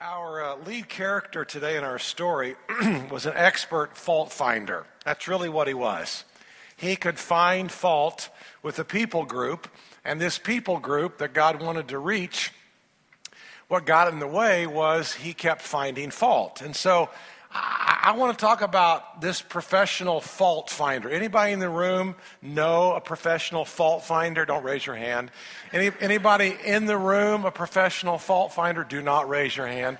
Our uh, lead character today in our story was an expert fault finder. That's really what he was. He could find fault with a people group, and this people group that God wanted to reach, what got in the way was he kept finding fault. And so I, want to talk about this professional fault finder. Anybody in the room know a professional fault finder? Don't raise your hand. Any, anybody in the room a professional fault finder? Do not raise your hand.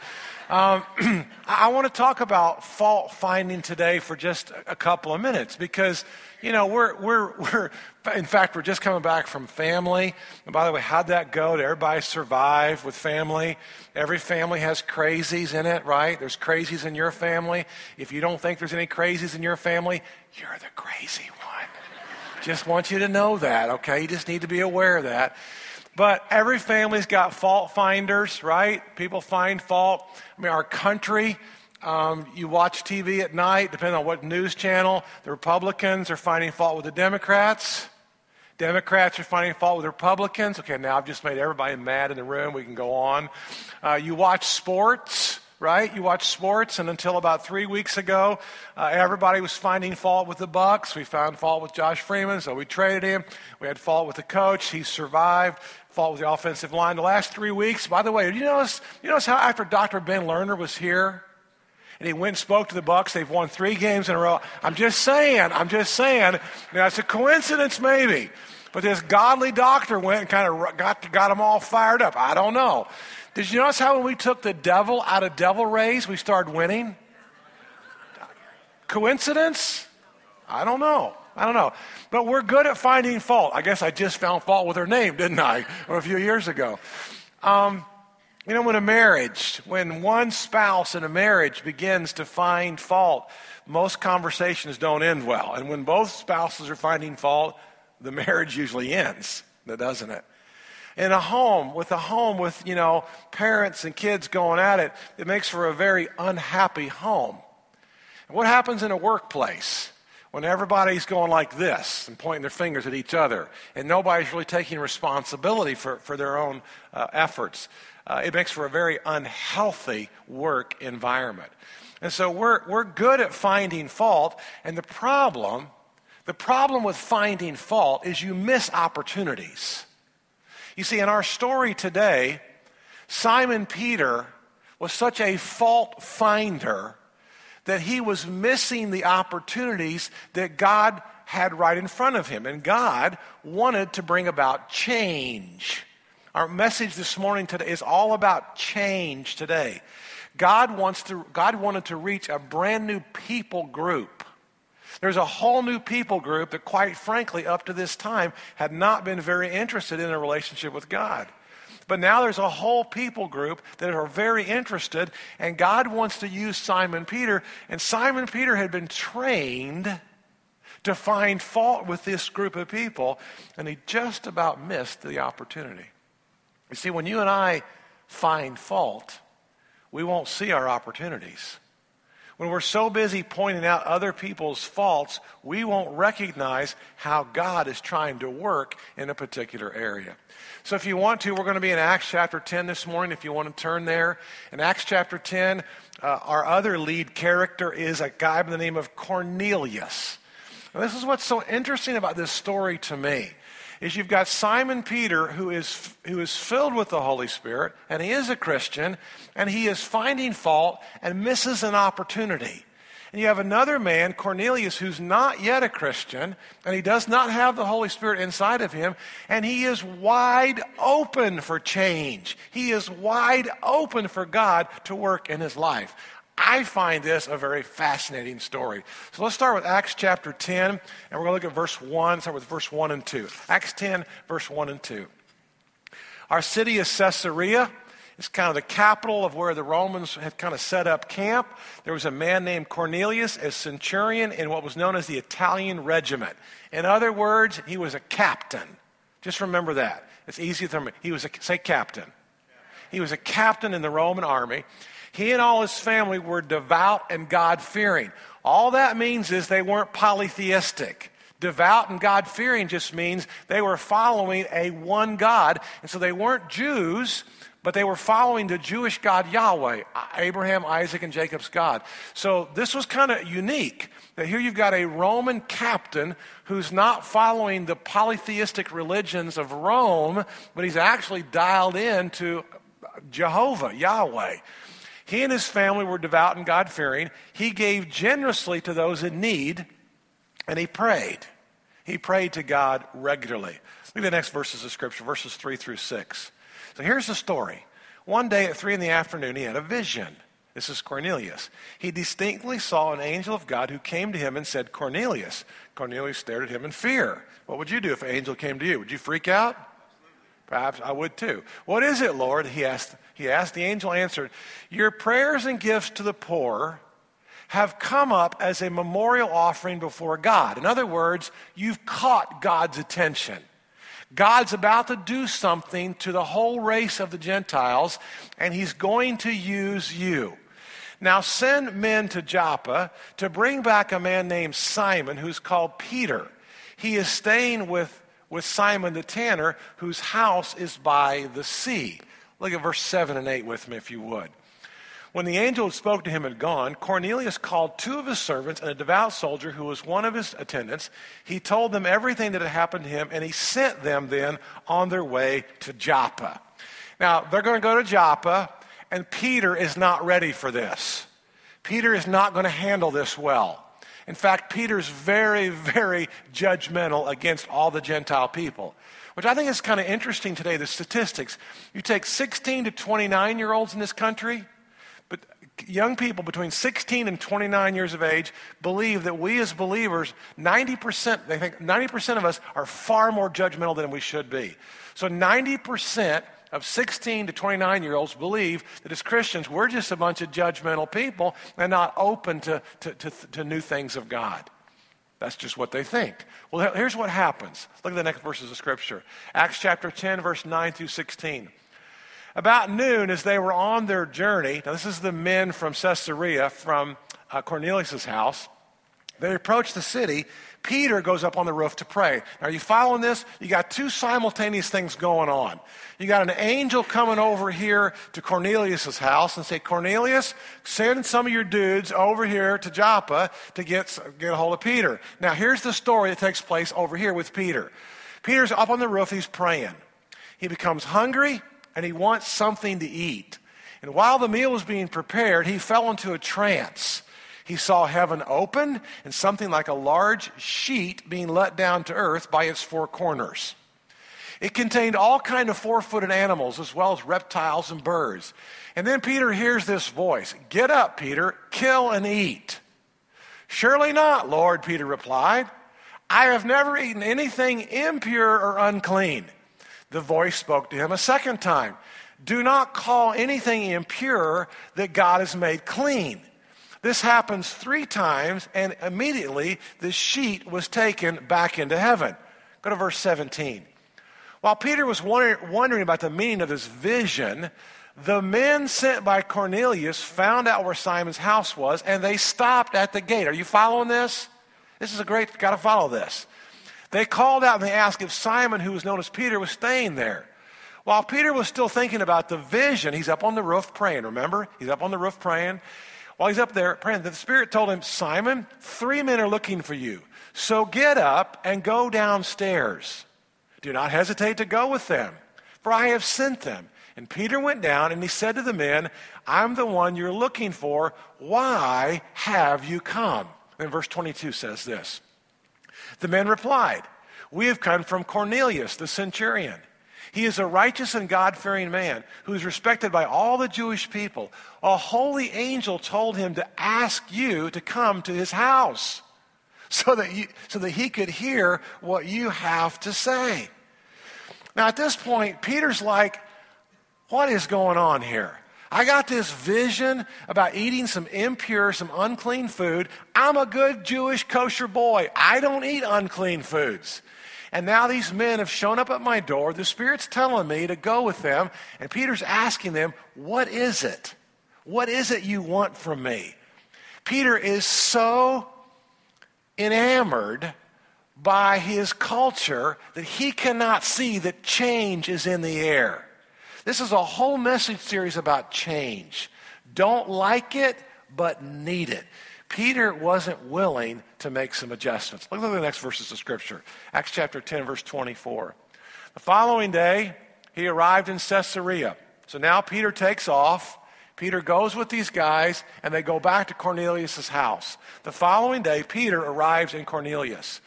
Um, I want to talk about fault finding today for just a couple of minutes because, you know, we're, we're, we're, in fact, we're just coming back from family. And by the way, how'd that go? Did everybody survive with family? Every family has crazies in it, right? There's crazies in your family. If you don't think there's any crazies in your family, you're the crazy one. just want you to know that, okay? You just need to be aware of that. But every family's got fault finders, right? People find fault. I mean, our country, um, you watch TV at night, depending on what news channel, the Republicans are finding fault with the Democrats. Democrats are finding fault with Republicans. Okay, now I've just made everybody mad in the room. We can go on. Uh, you watch sports right? You watch sports, and until about three weeks ago, uh, everybody was finding fault with the Bucks. We found fault with Josh Freeman, so we traded him. We had fault with the coach. He survived. Fault with the offensive line. The last three weeks, by the way, you notice, you notice how after Dr. Ben Lerner was here, and he went and spoke to the Bucks. They've won three games in a row. I'm just saying. I'm just saying. Now it's a coincidence, maybe, but this godly doctor went and kind of got got them all fired up. I don't know. Did you notice how when we took the devil out of devil rays, we started winning? Coincidence? I don't know. I don't know. But we're good at finding fault. I guess I just found fault with her name, didn't I? A few years ago. Um, you know, when a marriage, when one spouse in a marriage begins to find fault, most conversations don't end well. And when both spouses are finding fault, the marriage usually ends, doesn't it? in a home, with a home with, you know, parents and kids going at it, it makes for a very unhappy home. what happens in a workplace? When everybody's going like this and pointing their fingers at each other, and nobody's really taking responsibility for, for their own uh, efforts, uh, it makes for a very unhealthy work environment. And so we're, we're good at finding fault, and the problem, the problem with finding fault is you miss opportunities. You see, in our story today, Simon Peter was such a fault finder that he was missing the opportunities that God had right in front of him. And God wanted to bring about change. Our message this morning today is all about change today. God wants to God wanted to reach a brand new people group there's a whole new people group that, quite frankly, up to this time, had not been very interested in a relationship with God. But now there's a whole people group that are very interested, and God wants to use Simon Peter. And Simon Peter had been trained to find fault with this group of people, and he just about missed the opportunity. You see, when you and I find fault, we won't see our opportunities. When we're so busy pointing out other people's faults, we won't recognize how God is trying to work in a particular area. So, if you want to, we're going to be in Acts chapter 10 this morning, if you want to turn there. In Acts chapter 10, uh, our other lead character is a guy by the name of Cornelius. Now, this is what's so interesting about this story to me is you've got Simon Peter who is, who is filled with the Holy Spirit, and he is a Christian, and he is finding fault and misses an opportunity. And you have another man, Cornelius, who's not yet a Christian, and he does not have the Holy Spirit inside of him, and he is wide open for change. He is wide open for God to work in his life. I find this a very fascinating story. So let's start with Acts chapter 10, and we're going to look at verse 1, start with verse 1 and 2. Acts 10, verse 1 and 2. Our city is Caesarea. It's kind of the capital of where the Romans had kind of set up camp. There was a man named Cornelius, a centurion in what was known as the Italian regiment. In other words, he was a captain. Just remember that. It's easy to remember. He was a, say captain. He was a captain in the Roman army. He and all his family were devout and God fearing. All that means is they weren't polytheistic. Devout and God fearing just means they were following a one God. And so they weren't Jews, but they were following the Jewish God Yahweh, Abraham, Isaac, and Jacob's God. So this was kind of unique that here you've got a Roman captain who's not following the polytheistic religions of Rome, but he's actually dialed in to Jehovah, Yahweh. He and his family were devout and God fearing. He gave generously to those in need, and he prayed. He prayed to God regularly. Look at the next verses of Scripture, verses 3 through 6. So here's the story. One day at 3 in the afternoon, he had a vision. This is Cornelius. He distinctly saw an angel of God who came to him and said, Cornelius. Cornelius stared at him in fear. What would you do if an angel came to you? Would you freak out? Perhaps I would too. What is it, Lord? He asked. He asked. The angel answered, Your prayers and gifts to the poor have come up as a memorial offering before God. In other words, you've caught God's attention. God's about to do something to the whole race of the Gentiles, and he's going to use you. Now send men to Joppa to bring back a man named Simon who's called Peter. He is staying with, with Simon the tanner, whose house is by the sea. Look at verse 7 and 8 with me, if you would. When the angel who spoke to him had gone, Cornelius called two of his servants and a devout soldier who was one of his attendants. He told them everything that had happened to him, and he sent them then on their way to Joppa. Now, they're going to go to Joppa, and Peter is not ready for this. Peter is not going to handle this well. In fact, Peter's very, very judgmental against all the Gentile people, which I think is kind of interesting today the statistics. You take 16 to 29 year olds in this country, but young people between 16 and 29 years of age believe that we as believers, 90%, they think 90% of us are far more judgmental than we should be. So 90% of 16 to 29 year olds believe that as Christians, we're just a bunch of judgmental people and not open to, to, to, to new things of God. That's just what they think. Well, here's what happens. Look at the next verses of Scripture Acts chapter 10, verse 9 through 16. About noon, as they were on their journey, now this is the men from Caesarea, from uh, Cornelius' house, they approach the city. Peter goes up on the roof to pray. Now, are you following this? You got two simultaneous things going on. You got an angel coming over here to Cornelius' house and say, Cornelius, send some of your dudes over here to Joppa to get, get a hold of Peter. Now, here's the story that takes place over here with Peter. Peter's up on the roof, he's praying. He becomes hungry and he wants something to eat. And while the meal was being prepared, he fell into a trance. He saw heaven open and something like a large sheet being let down to earth by its four corners. It contained all kind of four-footed animals as well as reptiles and birds. And then Peter hears this voice, "Get up, Peter, kill and eat." "Surely not, Lord," Peter replied. "I have never eaten anything impure or unclean." The voice spoke to him a second time Do not call anything impure that God has made clean. This happens three times, and immediately the sheet was taken back into heaven. Go to verse 17. While Peter was wondering about the meaning of this vision, the men sent by Cornelius found out where Simon's house was, and they stopped at the gate. Are you following this? This is a great, got to follow this. They called out and they asked if Simon, who was known as Peter, was staying there. While Peter was still thinking about the vision, he's up on the roof praying. Remember? He's up on the roof praying. While he's up there praying, the Spirit told him, Simon, three men are looking for you. So get up and go downstairs. Do not hesitate to go with them, for I have sent them. And Peter went down and he said to the men, I'm the one you're looking for. Why have you come? And verse 22 says this the men replied, We have come from Cornelius, the centurion. He is a righteous and God fearing man who is respected by all the Jewish people. A holy angel told him to ask you to come to his house so that, you, so that he could hear what you have to say. Now, at this point, Peter's like, What is going on here? I got this vision about eating some impure, some unclean food. I'm a good Jewish kosher boy. I don't eat unclean foods. And now these men have shown up at my door. The Spirit's telling me to go with them. And Peter's asking them, What is it? What is it you want from me? Peter is so enamored by his culture that he cannot see that change is in the air This is a whole message series about change. Don't like it, but need it. Peter wasn't willing to make some adjustments. Look at the next verses of Scripture Acts chapter 10, verse 24. The following day, he arrived in Caesarea. So now Peter takes off. Peter goes with these guys, and they go back to Cornelius' house. The following day, Peter arrives in Cornelius.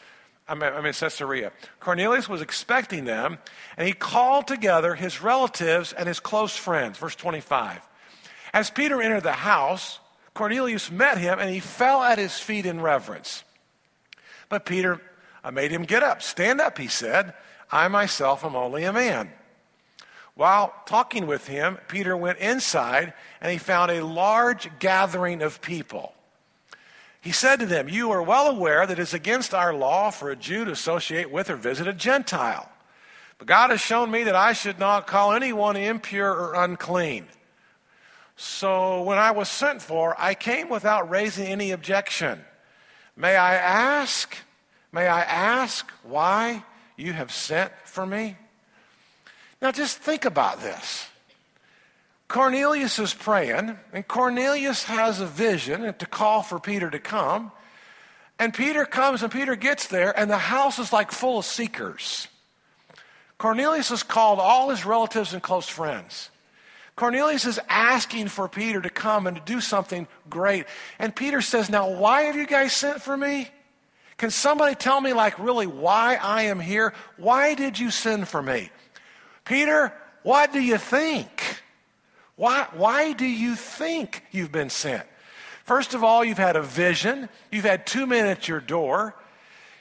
I mean, I mean, Caesarea. Cornelius was expecting them, and he called together his relatives and his close friends. Verse 25. As Peter entered the house, Cornelius met him and he fell at his feet in reverence. But Peter made him get up. Stand up, he said. I myself am only a man. While talking with him, Peter went inside and he found a large gathering of people. He said to them, You are well aware that it is against our law for a Jew to associate with or visit a Gentile. But God has shown me that I should not call anyone impure or unclean. So when I was sent for, I came without raising any objection. May I ask, may I ask why you have sent for me? Now just think about this. Cornelius is praying, and Cornelius has a vision to call for Peter to come. And Peter comes, and Peter gets there, and the house is like full of seekers. Cornelius has called all his relatives and close friends. Cornelius is asking for Peter to come and to do something great. And Peter says, Now, why have you guys sent for me? Can somebody tell me, like, really why I am here? Why did you send for me? Peter, what do you think? Why, why do you think you've been sent? First of all, you've had a vision, you've had two men at your door.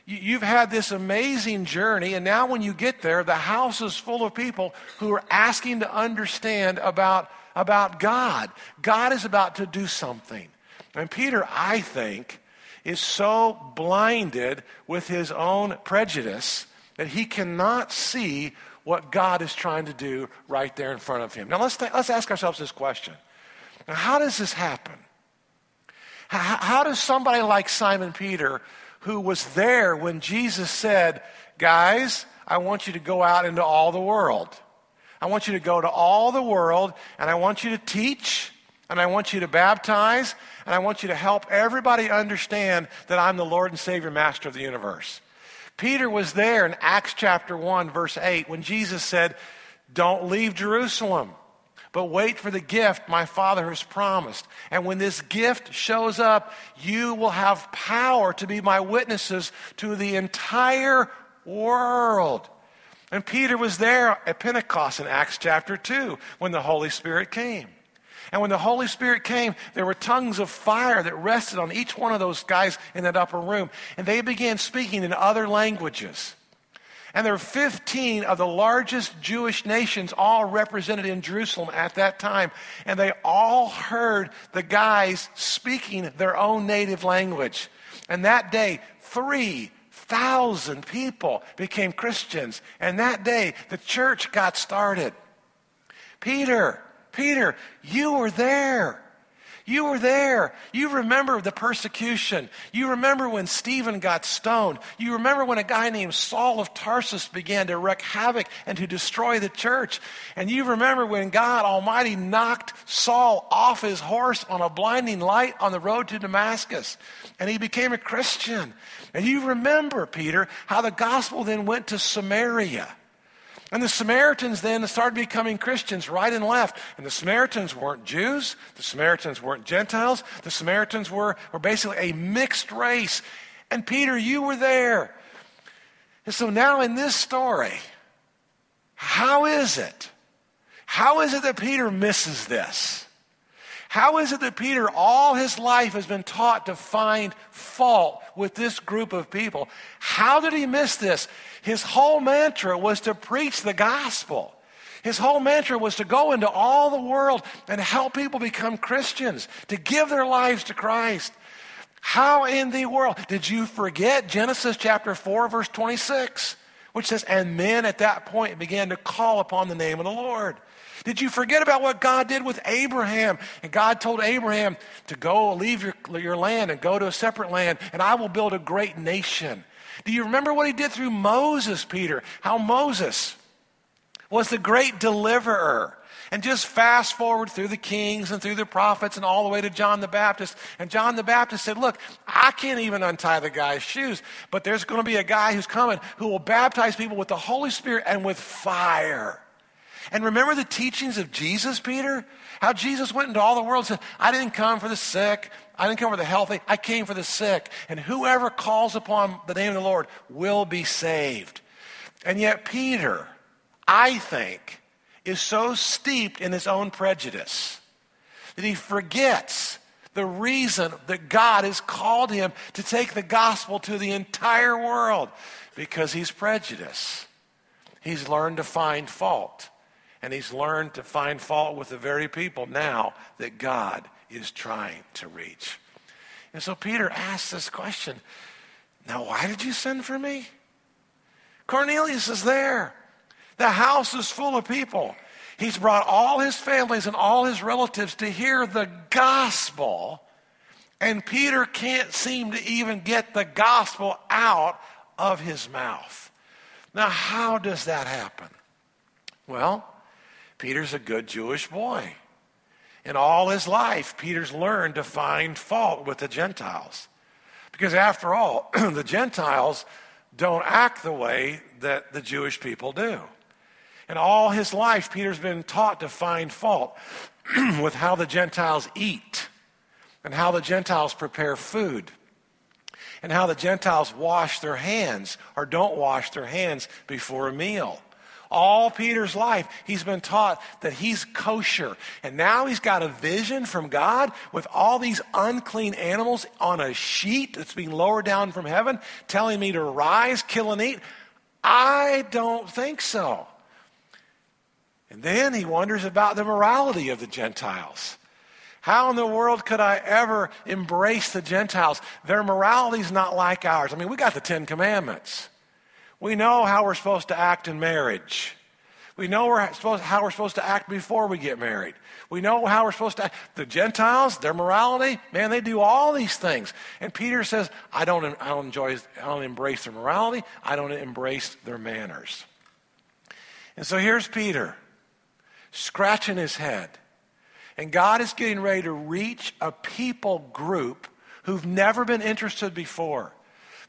You've had this amazing journey, and now when you get there, the house is full of people who are asking to understand about, about God. God is about to do something. And Peter, I think, is so blinded with his own prejudice that he cannot see what God is trying to do right there in front of him. Now, let's, th- let's ask ourselves this question now, How does this happen? How, how does somebody like Simon Peter who was there when Jesus said, Guys, I want you to go out into all the world. I want you to go to all the world, and I want you to teach, and I want you to baptize, and I want you to help everybody understand that I'm the Lord and Savior, Master of the universe. Peter was there in Acts chapter 1, verse 8, when Jesus said, Don't leave Jerusalem but wait for the gift my Father has promised. And when this gift shows up, you will have power to be my witnesses to the entire world. And Peter was there at Pentecost in Acts chapter 2 when the Holy Spirit came. And when the Holy Spirit came, there were tongues of fire that rested on each one of those guys in that upper room. And they began speaking in other languages. And there were 15 of the largest Jewish nations all represented in Jerusalem at that time. And they all heard the guys speaking their own native language. And that day, 3,000 people became Christians. And that day, the church got started. Peter, Peter, you were there. You were there. You remember the persecution. You remember when Stephen got stoned. You remember when a guy named Saul of Tarsus began to wreak havoc and to destroy the church. And you remember when God Almighty knocked Saul off his horse on a blinding light on the road to Damascus. And he became a Christian. And you remember, Peter, how the gospel then went to Samaria. And the Samaritans then started becoming Christians right and left. And the Samaritans weren't Jews. The Samaritans weren't Gentiles. The Samaritans were, were basically a mixed race. And Peter, you were there. And so now in this story, how is it? How is it that Peter misses this? How is it that Peter, all his life, has been taught to find fault with this group of people? How did he miss this? His whole mantra was to preach the gospel. His whole mantra was to go into all the world and help people become Christians, to give their lives to Christ. How in the world did you forget Genesis chapter 4, verse 26, which says, And men at that point began to call upon the name of the Lord. Did you forget about what God did with Abraham? And God told Abraham to go leave your, your land and go to a separate land, and I will build a great nation. Do you remember what he did through Moses, Peter? How Moses was the great deliverer. And just fast forward through the kings and through the prophets and all the way to John the Baptist. And John the Baptist said, Look, I can't even untie the guy's shoes, but there's going to be a guy who's coming who will baptize people with the Holy Spirit and with fire. And remember the teachings of Jesus, Peter? How Jesus went into all the world and said, I didn't come for the sick, I didn't come for the healthy, I came for the sick. And whoever calls upon the name of the Lord will be saved. And yet, Peter, I think, is so steeped in his own prejudice that he forgets the reason that God has called him to take the gospel to the entire world because he's prejudiced. He's learned to find fault. And he's learned to find fault with the very people now that God is trying to reach. And so Peter asks this question Now, why did you send for me? Cornelius is there. The house is full of people. He's brought all his families and all his relatives to hear the gospel, and Peter can't seem to even get the gospel out of his mouth. Now, how does that happen? Well, Peter's a good Jewish boy. In all his life, Peter's learned to find fault with the Gentiles. Because after all, the Gentiles don't act the way that the Jewish people do. And all his life, Peter's been taught to find fault with how the Gentiles eat and how the Gentiles prepare food and how the Gentiles wash their hands or don't wash their hands before a meal. All Peter's life, he's been taught that he's kosher. And now he's got a vision from God with all these unclean animals on a sheet that's being lowered down from heaven, telling me to rise, kill, and eat. I don't think so. And then he wonders about the morality of the Gentiles. How in the world could I ever embrace the Gentiles? Their morality is not like ours. I mean, we got the Ten Commandments. We know how we're supposed to act in marriage. We know we're supposed, how we're supposed to act before we get married. We know how we're supposed to act. The Gentiles, their morality, man, they do all these things. And Peter says, I don't, I don't enjoy, I don't embrace their morality. I don't embrace their manners. And so here's Peter scratching his head. And God is getting ready to reach a people group who've never been interested before.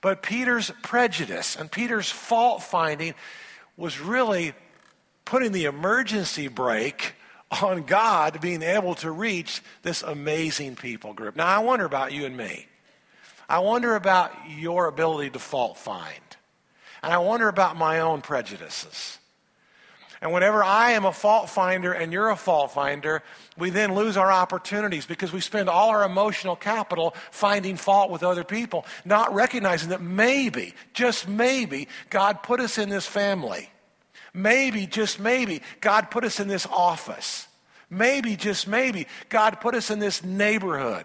But Peter's prejudice and Peter's fault finding was really putting the emergency brake on God being able to reach this amazing people group. Now, I wonder about you and me. I wonder about your ability to fault find. And I wonder about my own prejudices. And whenever I am a fault finder and you're a fault finder, we then lose our opportunities because we spend all our emotional capital finding fault with other people, not recognizing that maybe, just maybe, God put us in this family. Maybe, just maybe, God put us in this office. Maybe, just maybe, God put us in this neighborhood.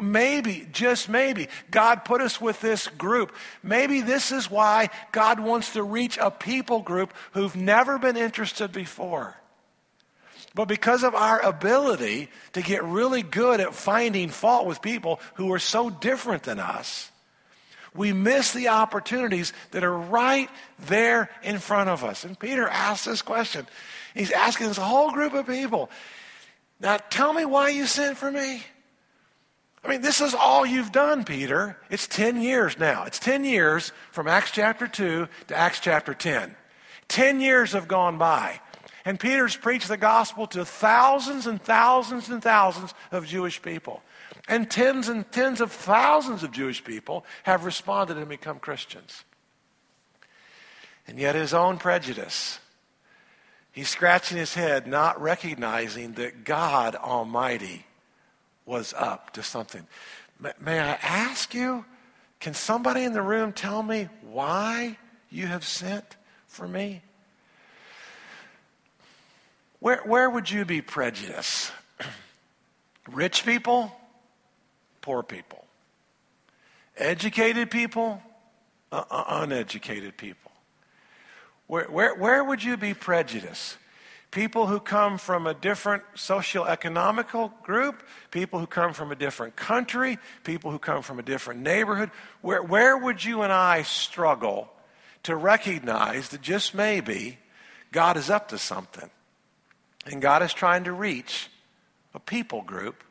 Maybe, just maybe, God put us with this group. Maybe this is why God wants to reach a people group who've never been interested before. But because of our ability to get really good at finding fault with people who are so different than us, we miss the opportunities that are right there in front of us. And Peter asks this question. He's asking this whole group of people, Now tell me why you sent for me. I mean, this is all you've done, Peter. It's 10 years now. It's 10 years from Acts chapter 2 to Acts chapter 10. 10 years have gone by. And Peter's preached the gospel to thousands and thousands and thousands of Jewish people. And tens and tens of thousands of Jewish people have responded and become Christians. And yet, his own prejudice, he's scratching his head, not recognizing that God Almighty was up to something. May I ask you, can somebody in the room tell me why you have sent for me? Where, where would you be prejudiced? Rich people, poor people. Educated people, uh, uh, uneducated people. Where, where, where would you be prejudiced? People who come from a different socioeconomical group, people who come from a different country, people who come from a different neighborhood. Where, where would you and I struggle to recognize that just maybe God is up to something? And God is trying to reach a people group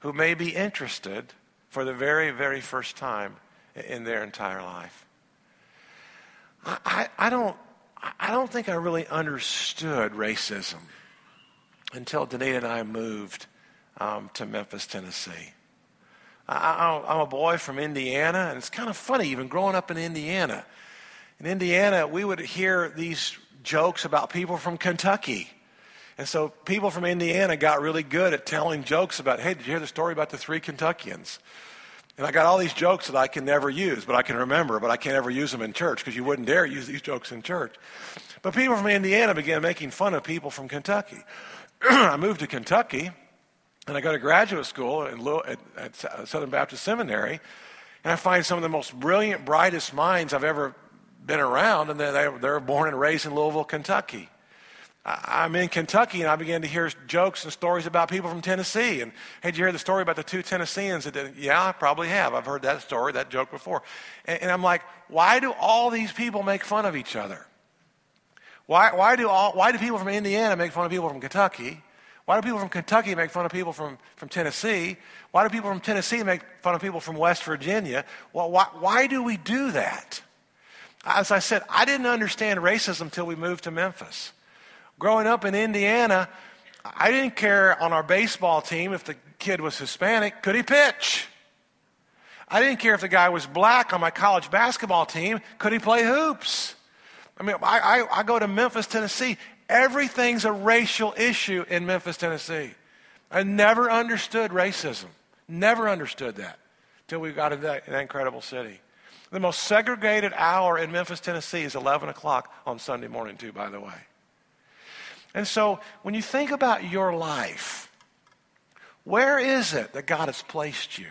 who may be interested for the very, very first time in their entire life. I, I, I don't, I don't think I really understood racism until Danita and I moved um, to Memphis, Tennessee. I, am a boy from Indiana, and it's kind of funny, even growing up in Indiana. In Indiana, we would hear these jokes about people from Kentucky. And so people from Indiana got really good at telling jokes about, hey, did you hear the story about the three Kentuckians? And I got all these jokes that I can never use, but I can remember, but I can't ever use them in church because you wouldn't dare use these jokes in church. But people from Indiana began making fun of people from Kentucky. I moved to Kentucky, and I go to graduate school at, at uh, Southern Baptist Seminary, and I find some of the most brilliant, brightest minds I've ever been around, and they, they're born and raised in Louisville, Kentucky. I'm in Kentucky and I began to hear jokes and stories about people from Tennessee. And hey, did you hear the story about the two Tennesseans? That yeah, I probably have. I've heard that story, that joke before. And, and, I'm like, why do all these people make fun of each other? Why, why, do all, why do people from Indiana make fun of people from Kentucky? Why do people from Kentucky make fun of people from, from Tennessee? Why do people from Tennessee make fun of people from West Virginia? Well, why, why do we do that? As I said, I didn't understand racism until we moved to Memphis. Growing up in Indiana, I didn't care on our baseball team if the kid was Hispanic. Could he pitch? I didn't care if the guy was black on my college basketball team. Could he play hoops? I mean, I, I, I go to Memphis, Tennessee. Everything's a racial issue in Memphis, Tennessee. I never understood racism. Never understood that until we got to that, that incredible city. The most segregated hour in Memphis, Tennessee is 11 o'clock on Sunday morning, too, by the way. And so when you think about your life, where is it that God has placed you?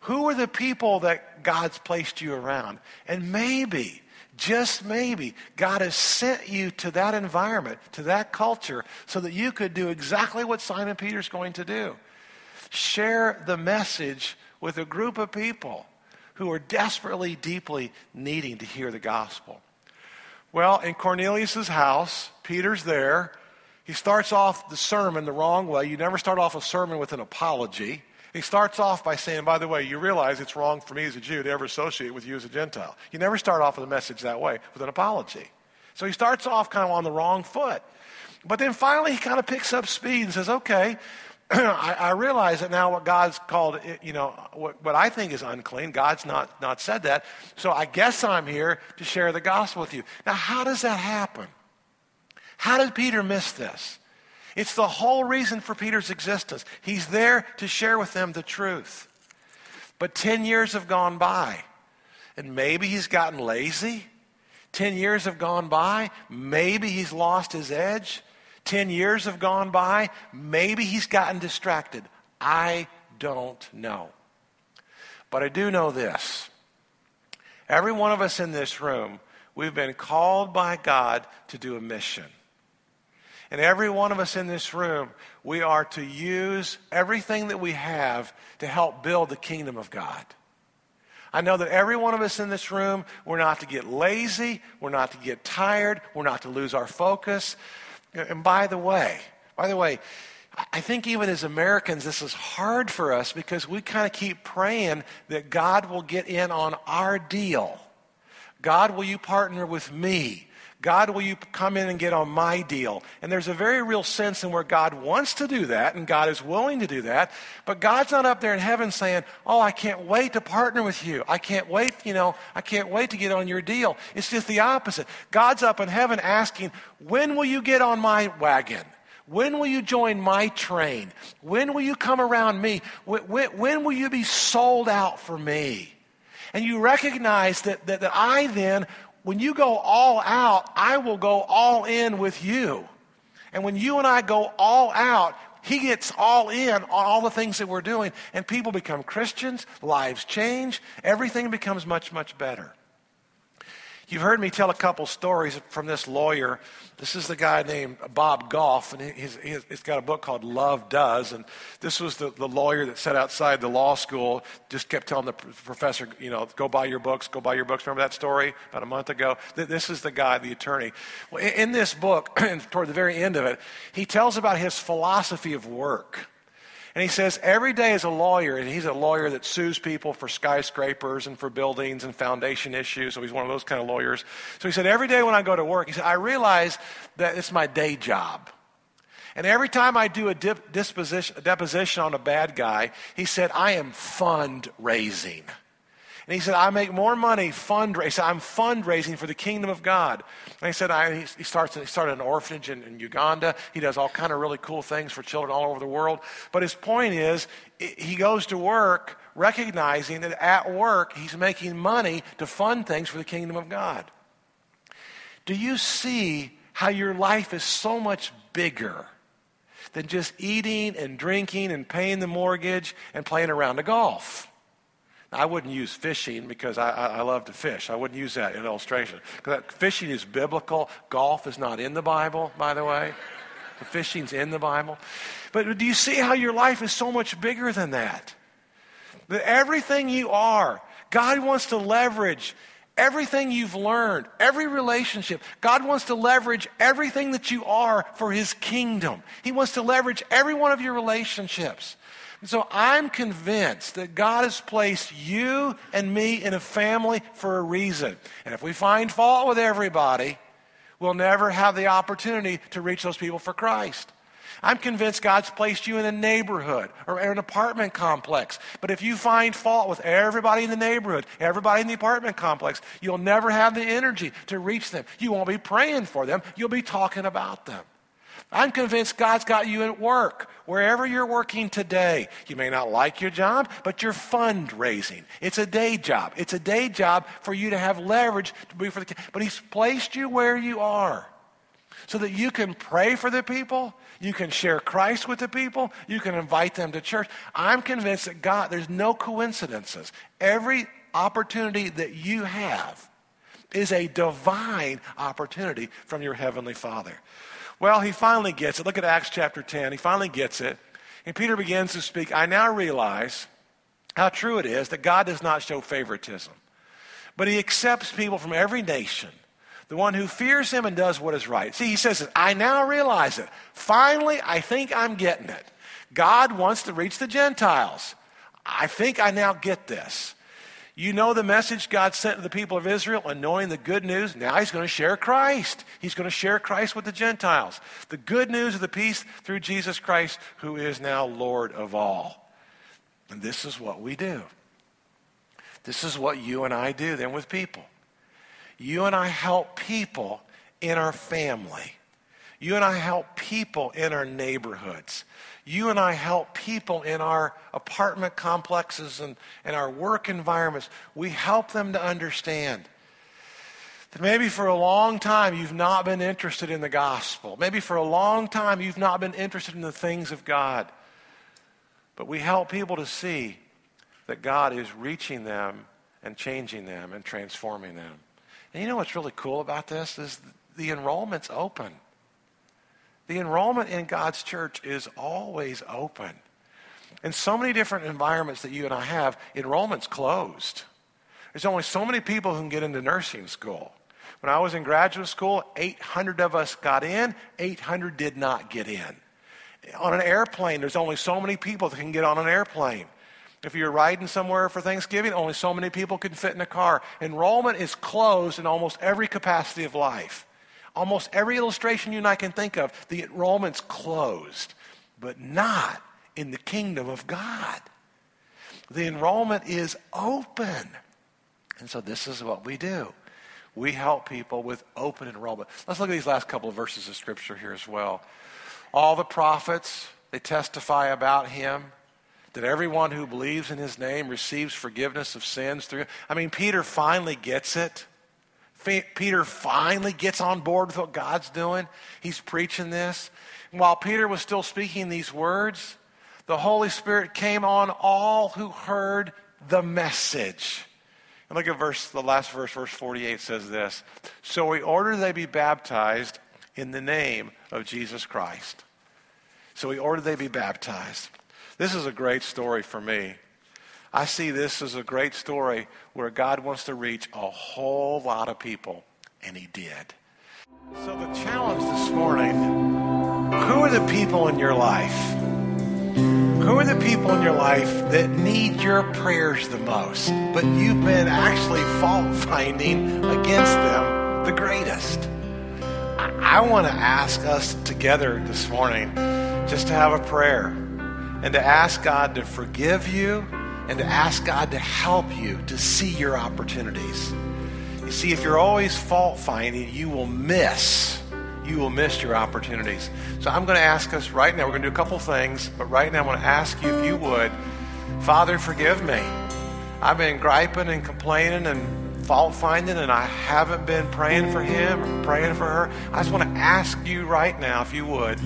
Who are the people that God's placed you around? And maybe, just maybe, God has sent you to that environment, to that culture, so that you could do exactly what Simon Peter's going to do share the message with a group of people who are desperately, deeply needing to hear the gospel. Well, in Cornelius' house, Peter's there. He starts off the sermon the wrong way. You never start off a sermon with an apology. He starts off by saying, by the way, you realize it's wrong for me as a Jew to ever associate with you as a Gentile. You never start off with a message that way, with an apology. So he starts off kind of on the wrong foot. But then finally he kind of picks up speed and says, okay, I, I, realize that now what God's called, you know, what, what I think is unclean, God's not, not said that. So I guess I'm here to share the gospel with you. Now, how does that happen? How did Peter miss this? It's the whole reason for Peter's existence. He's there to share with them the truth. But 10 years have gone by, and maybe he's gotten lazy. 10 years have gone by, maybe he's lost his edge. 10 years have gone by. Maybe he's gotten distracted. I don't know. But I do know this. Every one of us in this room, we've been called by God to do a mission. And every one of us in this room, we are to use everything that we have to help build the kingdom of God. I know that every one of us in this room, we're not to get lazy, we're not to get tired, we're not to lose our focus. And by the way, by the way, I think even as Americans, this is hard for us because we kind of keep praying that God will get in on our deal. God, will you partner with me? God, will you come in and get on my deal? And there's a very real sense in where God wants to do that and God is willing to do that. But God's not up there in heaven saying, Oh, I can't wait to partner with you. I can't wait, you know, I can't wait to get on your deal. It's just the opposite. God's up in heaven asking, When will you get on my wagon? When will you join my train? When will you come around me? When, when, when will you be sold out for me? And you recognize that, that, that I then when you go all out, I will go all in with you. And when you and I go all out, he gets all in on all the things that we're doing, and people become Christians, lives change, everything becomes much, much better. You've heard me tell a couple stories from this lawyer. This is the guy named Bob Goff, and he's, he's got a book called Love Does. And this was the, the lawyer that sat outside the law school, just kept telling the professor, you know, go buy your books, go buy your books. Remember that story about a month ago? This is the guy, the attorney. Well, in this book, toward the very end of it, he tells about his philosophy of work. And he says every day as a lawyer, and he's a lawyer that sues people for skyscrapers and for buildings and foundation issues, so he's one of those kind of lawyers. So he said, every day when I go to work, he said, I realize that it's my day job. And every time I do a, dip, disposition, a deposition on a bad guy, he said, I am fundraising. And he said, I make more money fundraising. I'm fundraising for the kingdom of God. And he said, I, he, starts, he started an orphanage in, in Uganda. He does all kind of really cool things for children all over the world. But his point is, he goes to work recognizing that at work he's making money to fund things for the kingdom of God. Do you see how your life is so much bigger than just eating and drinking and paying the mortgage and playing around the golf? I wouldn't use fishing because I, I, I love to fish. I wouldn't use that in illustration. Because fishing is biblical. Golf is not in the Bible, by the way. The fishing's in the Bible. But do you see how your life is so much bigger than that? That everything you are, God wants to leverage everything you've learned, every relationship. God wants to leverage everything that you are for His kingdom. He wants to leverage every one of your relationships. And so I'm convinced that God has placed you and me in a family for a reason. And if we find fault with everybody, we'll never have the opportunity to reach those people for Christ. I'm convinced God's placed you in a neighborhood or an apartment complex. But if you find fault with everybody in the neighborhood, everybody in the apartment complex, you'll never have the energy to reach them. You won't be praying for them, you'll be talking about them. I'm convinced God's got you at work, wherever you're working today. You may not like your job, but you're fundraising. It's a day job. It's a day job for you to have leverage to be for the but he's placed you where you are so that you can pray for the people, you can share Christ with the people, you can invite them to church. I'm convinced that God, there's no coincidences. Every opportunity that you have is a divine opportunity from your heavenly Father. Well, he finally gets it. Look at Acts chapter 10. He finally gets it. And Peter begins to speak. I now realize how true it is that God does not show favoritism, but he accepts people from every nation. The one who fears him and does what is right. See, he says, I now realize it. Finally, I think I'm getting it. God wants to reach the Gentiles. I think I now get this. You know the message God sent to the people of Israel, and knowing the good news, now he's going to share Christ. He's going to share Christ with the Gentiles. The good news of the peace through Jesus Christ, who is now Lord of all. And this is what we do. This is what you and I do then with people. You and I help people in our family. You and I help people in our neighborhoods you and I help people in our apartment complexes and, and our work environments. We help them to understand that maybe for a long time you've not been interested in the gospel. Maybe for a long time you've not been interested in the things of God. But we help people to see that God is reaching them and changing them and transforming them. And you know what's really cool about this is the enrollment's open. The enrollment in God's church is always open. In so many different environments that you and I have, enrollment's closed. There's only so many people who can get into nursing school. When I was in graduate school, 800 of us got in, 800 did not get in. On an airplane, there's only so many people that can get on an airplane. If you're riding somewhere for Thanksgiving, only so many people can fit in a car. Enrollment is closed in almost every capacity of life. Almost every illustration you and I can think of, the enrollment's closed, but not in the kingdom of God. The enrollment is open. And so this is what we do. We help people with open enrollment. Let's look at these last couple of verses of scripture here as well. All the prophets, they testify about him that everyone who believes in his name receives forgiveness of sins through. I mean, Peter finally gets it. Peter finally gets on board with what God's doing. He's preaching this. And while Peter was still speaking these words, the Holy Spirit came on all who heard the message. And look at verse, the last verse, verse 48 says this. So we order they be baptized in the name of Jesus Christ. So we order they be baptized. This is a great story for me. I see this as a great story where God wants to reach a whole lot of people, and he did. So the challenge this morning, who are the people in your life? Who are the people in your life that need your prayers the most, but you've been actually fault finding against them the greatest? I, want to ask us together this morning just to have a prayer and to ask God to forgive you and to ask God to help you to see your opportunities. You see, if you're always fault finding, you will miss. You will miss your opportunities. So I'm going to ask us right now, we're going to do a couple things, but right now I'm going to ask you if you would, Father, forgive me. I've been griping and complaining and fault finding, and I haven't been praying for him or praying for her. I just want to ask you right now, if you would,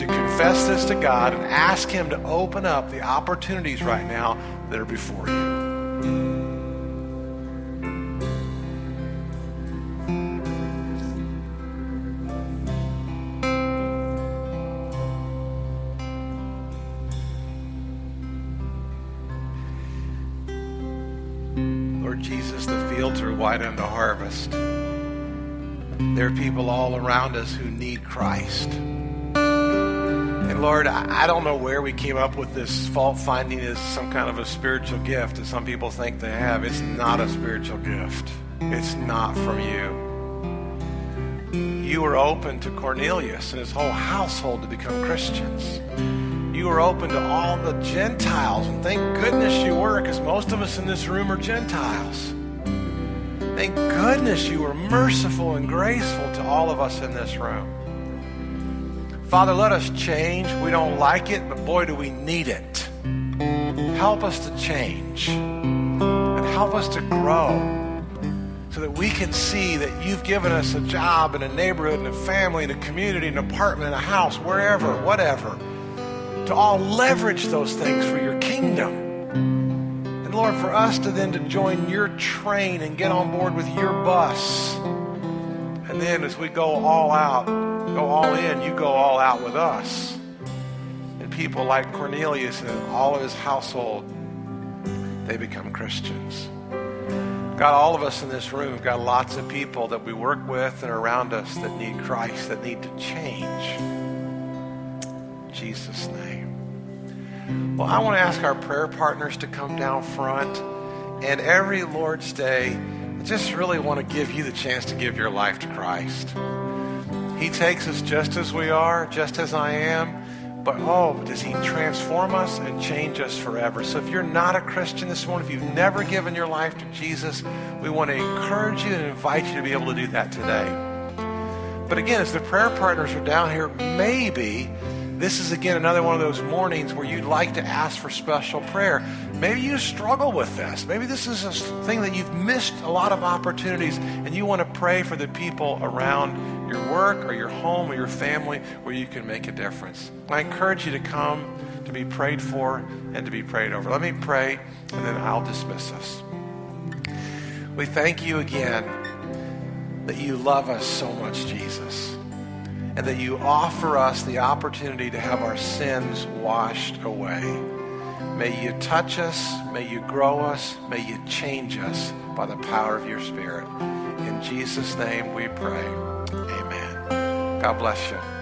to confess this to God and ask Him to open up the opportunities right now that are before you. Lord Jesus, the fields are white unto harvest. There are people all around us who need Christ. Lord, I don't know where we came up with this fault finding as some kind of a spiritual gift that some people think they have. It's not a spiritual gift, it's not from you. You were open to Cornelius and his whole household to become Christians. You were open to all the Gentiles, and thank goodness you were, because most of us in this room are Gentiles. Thank goodness you were merciful and graceful to all of us in this room. Father, let us change. We don't like it, but boy, do we need it. Help us to change and help us to grow so that we can see that you've given us a job and a neighborhood, and a family, and a community, in an apartment, and a house, wherever, whatever, to all leverage those things for your kingdom. And Lord, for us to then to join your train and get on board with your bus. And then as we go all out, go all in, you go all out with us. And people like Cornelius and all of his household, they become Christians. God, all of us in this room have got lots of people that we work with and around us that need Christ, that need to change. In Jesus' name. Well, I want to ask our prayer partners to come down front. And every Lord's Day, I just really want to give you the chance to give your life to Christ. He takes us just as we are, just as I am. But oh, does He transform us and change us forever? So if you're not a Christian this morning, if you've never given your life to Jesus, we want to encourage you and invite you to be able to do that today. But again, as the prayer partners are down here, maybe this is again another one of those mornings where you'd like to ask for special prayer. Maybe you struggle with this. Maybe this is a thing that you've missed a lot of opportunities and you want to pray for the people around your work or your home or your family where you can make a difference. I encourage you to come to be prayed for and to be prayed over. Let me pray and then I'll dismiss us. We thank you again that you love us so much, Jesus and that you offer us the opportunity to have our sins washed away. May you touch us, may you grow us, may you change us by the power of your Spirit. In Jesus' name we pray. God bless you.